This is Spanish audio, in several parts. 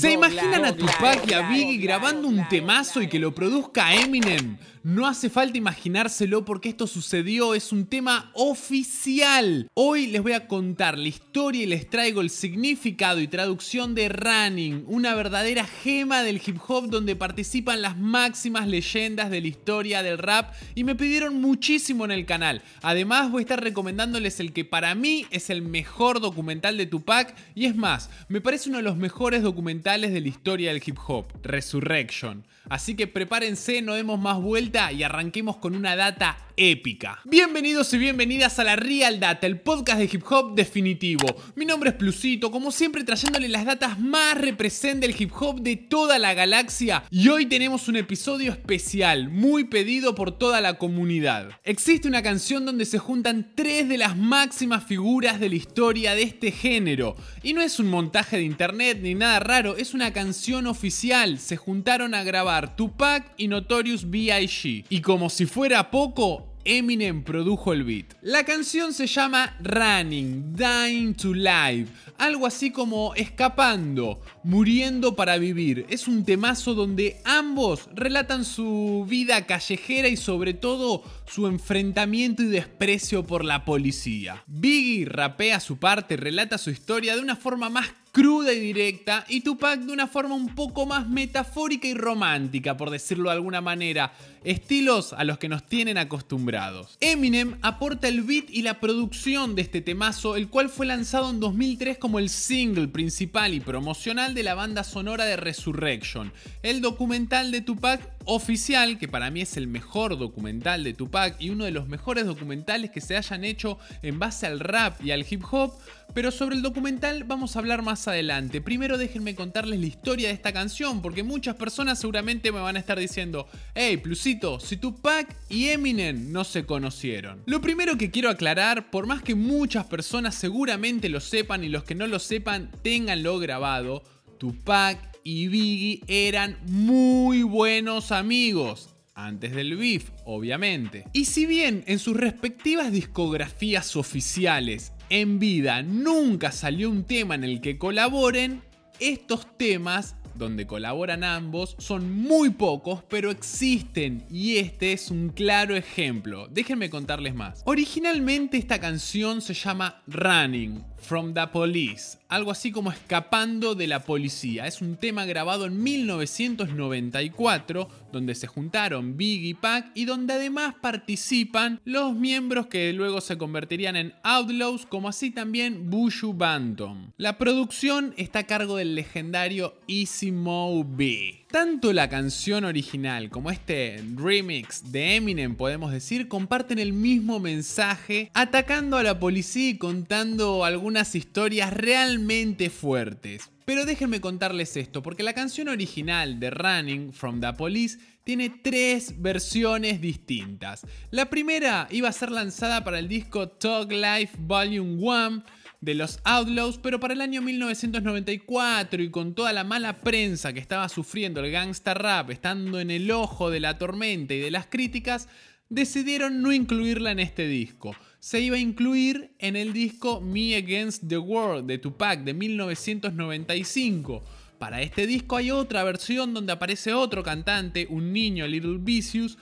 ¿Se imaginan a Tupac y a Biggie grabando un temazo y que lo produzca Eminem? No hace falta imaginárselo porque esto sucedió, es un tema oficial. Hoy les voy a contar la historia y les traigo el significado y traducción de Running, una verdadera gema del hip hop donde participan las máximas leyendas de la historia del rap y me pidieron muchísimo en el canal. Además voy a estar recomendándoles el que para mí es el mejor documental de Tupac y es más, me parece uno de los mejores documentales de la historia del hip hop, Resurrection. Así que prepárense, no demos más vuelta y arranquemos con una data épica. Bienvenidos y bienvenidas a la Real Data, el podcast de hip hop definitivo. Mi nombre es Plusito, como siempre trayéndole las datas más represent del hip hop de toda la galaxia y hoy tenemos un episodio especial, muy pedido por toda la comunidad. Existe una canción donde se juntan tres de las máximas figuras de la historia de este género y no es un montaje de internet ni nada raro, es una canción oficial, se juntaron a grabar Tupac y Notorious B.I.G. Y como si fuera poco, Eminem produjo el beat. La canción se llama Running, Dying to Live, algo así como escapando, muriendo para vivir. Es un temazo donde ambos relatan su vida callejera y sobre todo su enfrentamiento y desprecio por la policía. Biggie rapea su parte, relata su historia de una forma más cruda y directa, y Tupac de una forma un poco más metafórica y romántica, por decirlo de alguna manera, estilos a los que nos tienen acostumbrados. Eminem aporta el beat y la producción de este temazo, el cual fue lanzado en 2003 como el single principal y promocional de la banda sonora de Resurrection, el documental de Tupac oficial, que para mí es el mejor documental de Tupac y uno de los mejores documentales que se hayan hecho en base al rap y al hip hop, pero sobre el documental vamos a hablar más adelante. Primero déjenme contarles la historia de esta canción, porque muchas personas seguramente me van a estar diciendo, hey Plusito, si Tupac y Eminem no se conocieron. Lo primero que quiero aclarar, por más que muchas personas seguramente lo sepan y los que no lo sepan tenganlo grabado, Tupac y Biggie eran muy buenos amigos antes del beef, obviamente. Y si bien en sus respectivas discografías oficiales en vida nunca salió un tema en el que colaboren, estos temas donde colaboran ambos son muy pocos, pero existen y este es un claro ejemplo. Déjenme contarles más. Originalmente esta canción se llama Running from the Police, algo así como escapando de la policía. Es un tema grabado en 1994 donde se juntaron Big y Pac y donde además participan los miembros que luego se convertirían en Outlaws, como así también Bushu Bantam. La producción está a cargo del legendario Easy Mo B. Tanto la canción original como este remix de Eminem, podemos decir, comparten el mismo mensaje, atacando a la policía y contando algunas historias realmente fuertes. Pero déjenme contarles esto, porque la canción original de Running from the Police tiene tres versiones distintas. La primera iba a ser lanzada para el disco Talk Life Volume 1 de los Outlaws, pero para el año 1994 y con toda la mala prensa que estaba sufriendo el gangsta rap, estando en el ojo de la tormenta y de las críticas, decidieron no incluirla en este disco. Se iba a incluir en el disco Me Against the World de Tupac de 1995. Para este disco hay otra versión donde aparece otro cantante, un niño Little Vicious,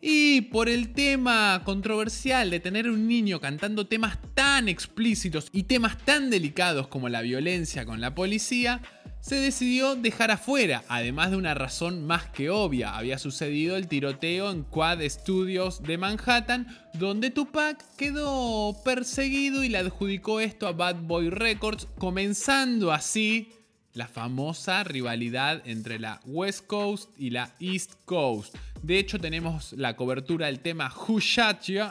y por el tema controversial de tener un niño cantando temas tan explícitos y temas tan delicados como la violencia con la policía, se decidió dejar afuera, además de una razón más que obvia. Había sucedido el tiroteo en Quad Studios de Manhattan, donde Tupac quedó perseguido y le adjudicó esto a Bad Boy Records, comenzando así la famosa rivalidad entre la West Coast y la East Coast. De hecho, tenemos la cobertura del tema Who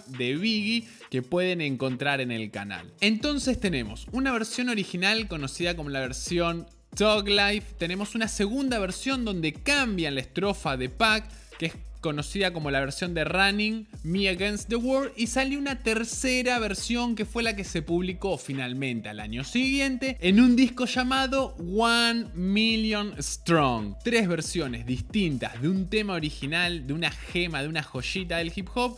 de Biggie que pueden encontrar en el canal. Entonces tenemos una versión original conocida como la versión Talk Life. Tenemos una segunda versión donde cambian la estrofa de Pac, que es conocida como la versión de Running Me Against the World y salió una tercera versión que fue la que se publicó finalmente al año siguiente en un disco llamado One Million Strong. Tres versiones distintas de un tema original, de una gema, de una joyita del hip hop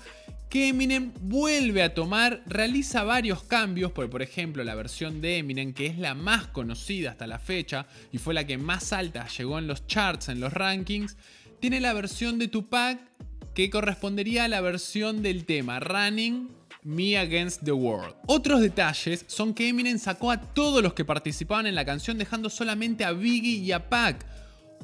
que Eminem vuelve a tomar, realiza varios cambios, por, por ejemplo la versión de Eminem, que es la más conocida hasta la fecha y fue la que más alta llegó en los charts, en los rankings, tiene la versión de Tupac que correspondería a la versión del tema Running Me Against the World. Otros detalles son que Eminem sacó a todos los que participaban en la canción dejando solamente a Biggie y a Pac.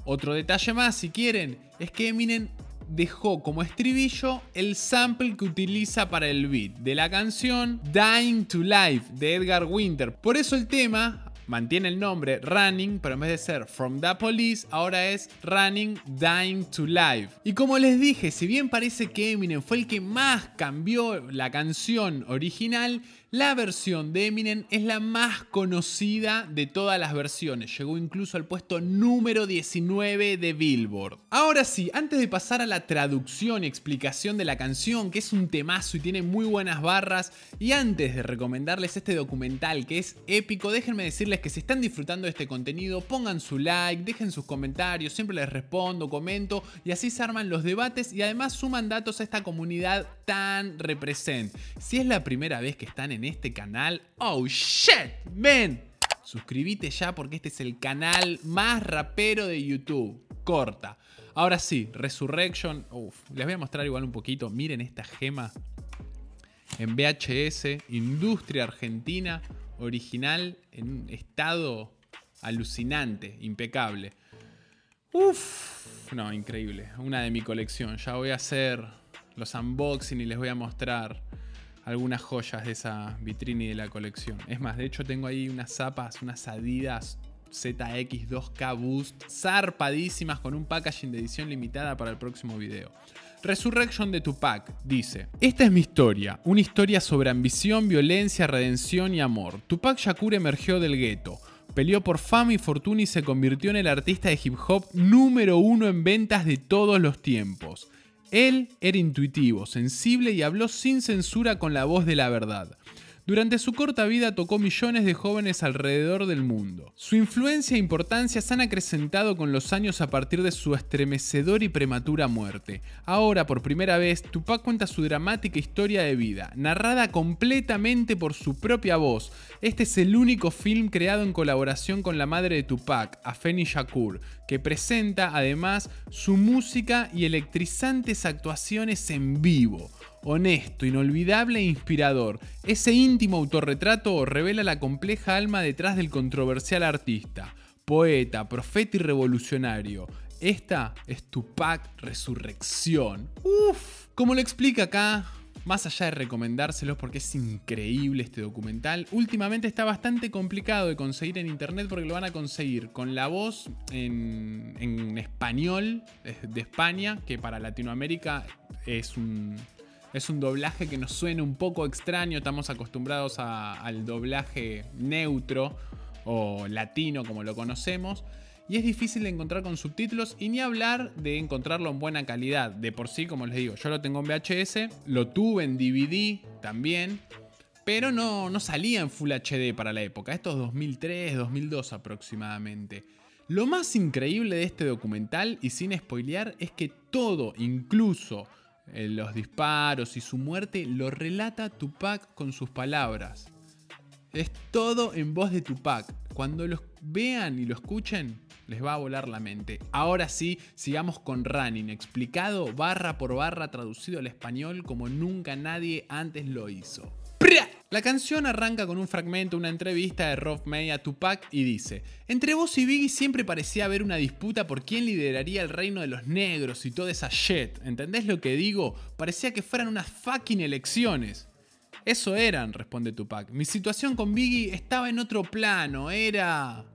Otro detalle más, si quieren, es que Eminem dejó como estribillo el sample que utiliza para el beat de la canción Dying to Life de Edgar Winter. Por eso el tema mantiene el nombre Running, pero en vez de ser From the Police, ahora es Running Dying to Life. Y como les dije, si bien parece que Eminem fue el que más cambió la canción original, la versión de Eminem es la más conocida de todas las versiones, llegó incluso al puesto número 19 de Billboard. Ahora sí, antes de pasar a la traducción y explicación de la canción, que es un temazo y tiene muy buenas barras, y antes de recomendarles este documental que es épico, déjenme decirles que si están disfrutando de este contenido, pongan su like, dejen sus comentarios, siempre les respondo, comento, y así se arman los debates y además suman datos a esta comunidad tan represent. Si es la primera vez que están en en este canal, oh shit, ven. Suscríbete ya porque este es el canal más rapero de YouTube. Corta. Ahora sí, Resurrection. les voy a mostrar igual un poquito. Miren esta gema en VHS, Industria Argentina, original, en un estado alucinante, impecable. Uf, no, increíble. Una de mi colección. Ya voy a hacer los unboxing y les voy a mostrar algunas joyas de esa vitrine de la colección. Es más, de hecho tengo ahí unas zapas, unas Adidas ZX 2K Boost zarpadísimas con un packaging de edición limitada para el próximo video. Resurrection de Tupac dice: Esta es mi historia, una historia sobre ambición, violencia, redención y amor. Tupac Shakur emergió del gueto, peleó por fama y fortuna y se convirtió en el artista de hip hop número uno en ventas de todos los tiempos. Él era intuitivo, sensible y habló sin censura con la voz de la verdad. Durante su corta vida tocó millones de jóvenes alrededor del mundo. Su influencia e importancia se han acrecentado con los años a partir de su estremecedor y prematura muerte. Ahora, por primera vez, Tupac cuenta su dramática historia de vida, narrada completamente por su propia voz. Este es el único film creado en colaboración con la madre de Tupac, Afeni Shakur, que presenta además su música y electrizantes actuaciones en vivo honesto, inolvidable e inspirador. Ese íntimo autorretrato revela la compleja alma detrás del controversial artista, poeta, profeta y revolucionario. Esta es Tupac Resurrección. Uf, como lo explica acá, más allá de recomendárselos porque es increíble este documental, últimamente está bastante complicado de conseguir en internet porque lo van a conseguir con la voz en, en español de España, que para Latinoamérica es un, es un doblaje que nos suena un poco extraño, estamos acostumbrados al doblaje neutro o latino como lo conocemos. Y es difícil de encontrar con subtítulos y ni hablar de encontrarlo en buena calidad. De por sí, como les digo, yo lo tengo en VHS, lo tuve en DVD también, pero no, no salía en Full HD para la época. Esto es 2003, 2002 aproximadamente. Lo más increíble de este documental, y sin spoilear, es que todo, incluso los disparos y su muerte lo relata Tupac con sus palabras. Es todo en voz de Tupac. Cuando los vean y lo escuchen, les va a volar la mente. Ahora sí, sigamos con Running, explicado barra por barra traducido al español como nunca nadie antes lo hizo. La canción arranca con un fragmento, una entrevista de Rob May a Tupac y dice, entre vos y Biggie siempre parecía haber una disputa por quién lideraría el reino de los negros y toda esa shit, ¿entendés lo que digo? Parecía que fueran unas fucking elecciones. Eso eran, responde Tupac. Mi situación con Biggie estaba en otro plano, era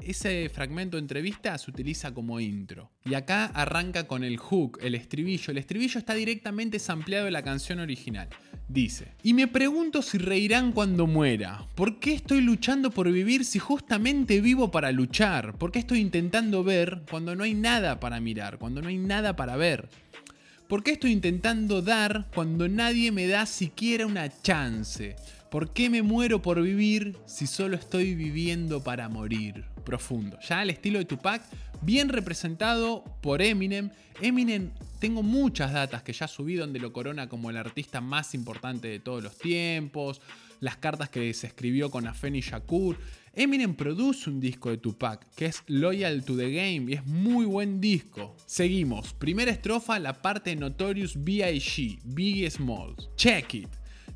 ese fragmento de entrevista se utiliza como intro. Y acá arranca con el hook, el estribillo. El estribillo está directamente sampleado de la canción original. Dice, y me pregunto si reirán cuando muera. ¿Por qué estoy luchando por vivir si justamente vivo para luchar? ¿Por qué estoy intentando ver cuando no hay nada para mirar, cuando no hay nada para ver? ¿Por qué estoy intentando dar cuando nadie me da siquiera una chance? ¿Por qué me muero por vivir si solo estoy viviendo para morir? Profundo. Ya al estilo de Tupac, bien representado por Eminem. Eminem, tengo muchas datas que ya subí donde lo corona como el artista más importante de todos los tiempos, las cartas que se escribió con Afeni Shakur. Eminem produce un disco de Tupac que es Loyal to the Game y es muy buen disco. Seguimos. Primera estrofa, la parte de Notorious B.I.G. Biggie Smalls. Check it.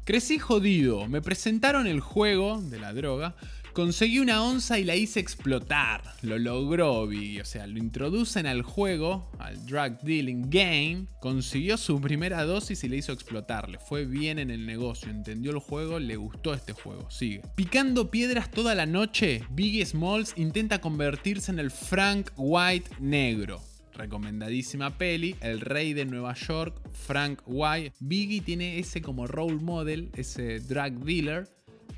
Crecí jodido, me presentaron el juego de la droga Conseguí una onza y la hice explotar. Lo logró Biggie, o sea, lo introducen al juego, al drug dealing game. Consiguió su primera dosis y le hizo explotar. Le fue bien en el negocio, entendió el juego, le gustó este juego. Sigue. Picando piedras toda la noche, Biggie Smalls intenta convertirse en el Frank White negro recomendadísima peli, El Rey de Nueva York, Frank White. Biggie tiene ese como role model, ese drug dealer,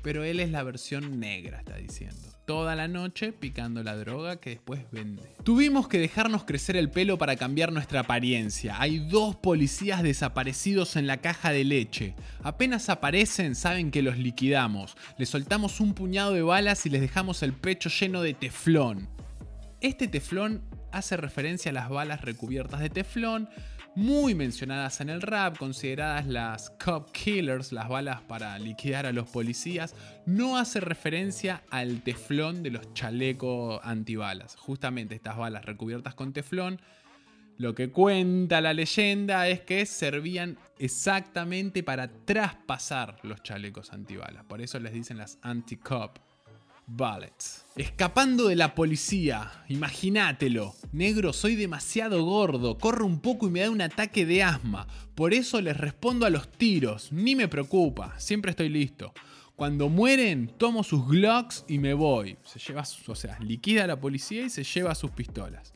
pero él es la versión negra, está diciendo. Toda la noche picando la droga que después vende. Tuvimos que dejarnos crecer el pelo para cambiar nuestra apariencia. Hay dos policías desaparecidos en la caja de leche. Apenas aparecen, saben que los liquidamos. Les soltamos un puñado de balas y les dejamos el pecho lleno de teflón. Este teflón hace referencia a las balas recubiertas de teflón, muy mencionadas en el rap, consideradas las cop killers, las balas para liquidar a los policías, no hace referencia al teflón de los chalecos antibalas. Justamente estas balas recubiertas con teflón, lo que cuenta la leyenda es que servían exactamente para traspasar los chalecos antibalas. Por eso les dicen las anti-cop Escapando de la policía, imagínatelo. Negro, soy demasiado gordo, corro un poco y me da un ataque de asma. Por eso les respondo a los tiros, ni me preocupa, siempre estoy listo. Cuando mueren, tomo sus Glocks y me voy. Se lleva, o sea, liquida a la policía y se lleva sus pistolas.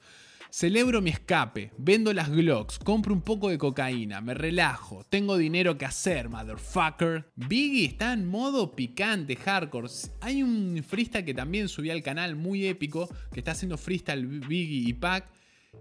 Celebro mi escape, vendo las Glocks, compro un poco de cocaína, me relajo, tengo dinero que hacer, motherfucker. Biggie está en modo picante, hardcore. Hay un freestyle que también subí al canal muy épico, que está haciendo freestyle Biggie y Pac.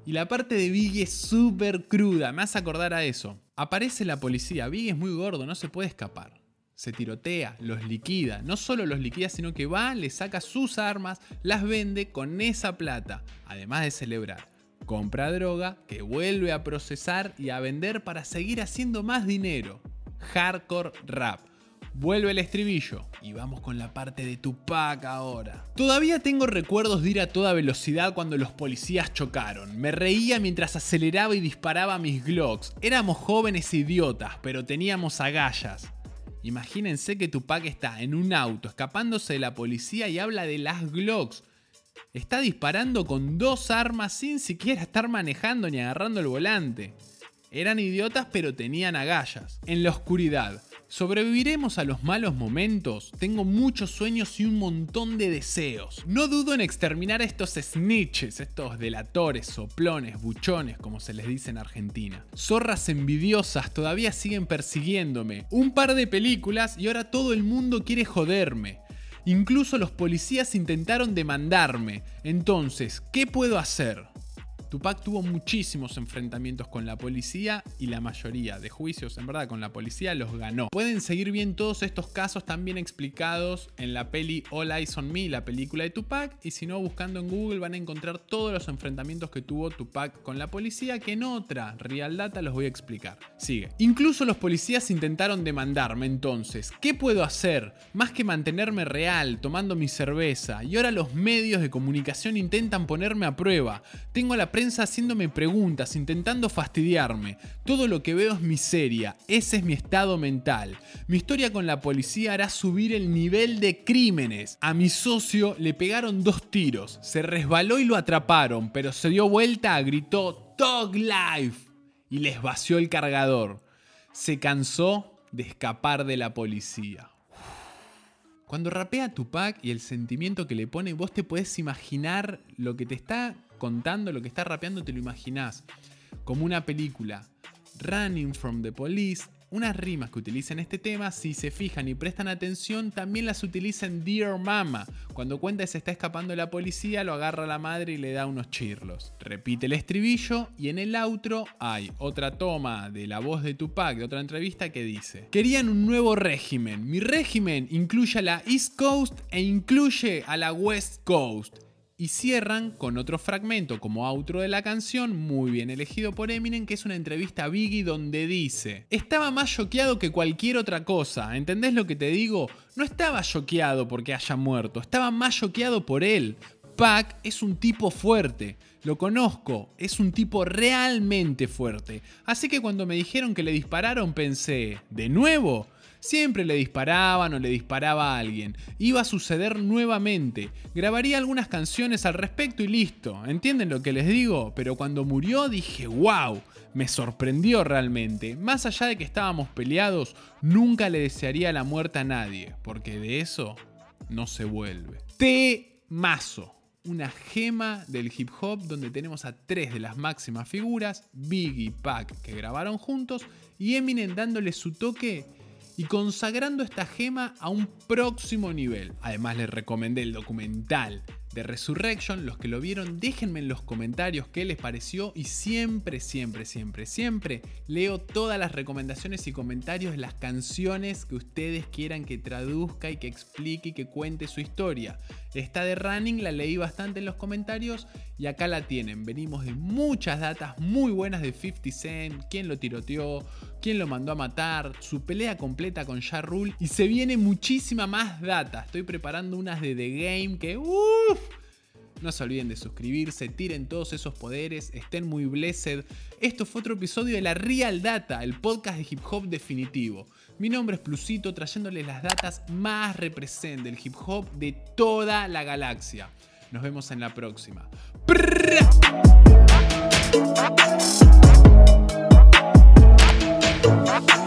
Y la parte de Biggie es súper cruda, me hace acordar a eso. Aparece la policía, Biggie es muy gordo, no se puede escapar. Se tirotea, los liquida. No solo los liquida, sino que va, le saca sus armas, las vende con esa plata, además de celebrar compra droga, que vuelve a procesar y a vender para seguir haciendo más dinero. Hardcore rap. Vuelve el estribillo y vamos con la parte de Tupac ahora. Todavía tengo recuerdos de ir a toda velocidad cuando los policías chocaron. Me reía mientras aceleraba y disparaba mis Glocks. Éramos jóvenes idiotas, pero teníamos agallas. Imagínense que Tupac está en un auto escapándose de la policía y habla de las Glocks está disparando con dos armas sin siquiera estar manejando ni agarrando el volante. Eran idiotas pero tenían agallas. En la oscuridad. ¿Sobreviviremos a los malos momentos? Tengo muchos sueños y un montón de deseos. No dudo en exterminar a estos snitches, estos delatores, soplones, buchones, como se les dice en Argentina. Zorras envidiosas todavía siguen persiguiéndome. Un par de películas y ahora todo el mundo quiere joderme. Incluso los policías intentaron demandarme. Entonces, ¿qué puedo hacer? Tupac tuvo muchísimos enfrentamientos con la policía y la mayoría de juicios, en verdad, con la policía los ganó. Pueden seguir bien todos estos casos también explicados en la peli All Eyes on Me, la película de Tupac, y si no, buscando en Google van a encontrar todos los enfrentamientos que tuvo Tupac con la policía, que en otra Real Data los voy a explicar. Sigue. Incluso los policías intentaron demandarme entonces. ¿Qué puedo hacer? Más que mantenerme real, tomando mi cerveza, y ahora los medios de comunicación intentan ponerme a prueba. Tengo la prensa haciéndome preguntas, intentando fastidiarme. Todo lo que veo es miseria, ese es mi estado mental. Mi historia con la policía hará subir el nivel de crímenes. A mi socio le pegaron dos tiros, se resbaló y lo atraparon, pero se dio vuelta, gritó Dog Life y les vació el cargador. Se cansó de escapar de la policía. Cuando rapea Tupac y el sentimiento que le pone, vos te puedes imaginar lo que te está contando, lo que está rapeando, te lo imaginás. Como una película. Running from the Police, unas rimas que utilizan este tema, si se fijan y prestan atención, también las utiliza en Dear Mama. Cuando cuenta que se está escapando la policía, lo agarra la madre y le da unos chirlos. Repite el estribillo y en el outro hay otra toma de la voz de Tupac de otra entrevista que dice: Querían un nuevo régimen. Mi régimen incluye a la East Coast e incluye a la West Coast. Y cierran con otro fragmento como outro de la canción, muy bien elegido por Eminem, que es una entrevista a Biggie donde dice, estaba más choqueado que cualquier otra cosa, ¿entendés lo que te digo? No estaba choqueado porque haya muerto, estaba más choqueado por él. Pac es un tipo fuerte, lo conozco, es un tipo realmente fuerte. Así que cuando me dijeron que le dispararon pensé, ¿de nuevo? Siempre le disparaban o le disparaba a alguien. Iba a suceder nuevamente. Grabaría algunas canciones al respecto y listo. ¿Entienden lo que les digo? Pero cuando murió dije, wow, me sorprendió realmente. Más allá de que estábamos peleados, nunca le desearía la muerte a nadie, porque de eso no se vuelve. T-Mazo una gema del hip hop donde tenemos a tres de las máximas figuras, Biggie Pac, que grabaron juntos, y Eminem dándole su toque y consagrando esta gema a un próximo nivel. Además les recomendé el documental de Resurrection. Los que lo vieron, déjenme en los comentarios qué les pareció y siempre, siempre, siempre, siempre leo todas las recomendaciones y comentarios de las canciones que ustedes quieran que traduzca y que explique y que cuente su historia. Esta de Running la leí bastante en los comentarios y acá la tienen. Venimos de muchas datas muy buenas de 50 Cent, quién lo tiroteó, quién lo mandó a matar, su pelea completa con Ja Rule y se viene muchísima más data. Estoy preparando unas de The Game que uff no se olviden de suscribirse, tiren todos esos poderes, estén muy blessed. Esto fue otro episodio de La Real Data, el podcast de hip hop definitivo. Mi nombre es Plusito, trayéndoles las datas más represent del hip hop de toda la galaxia. Nos vemos en la próxima. Bye.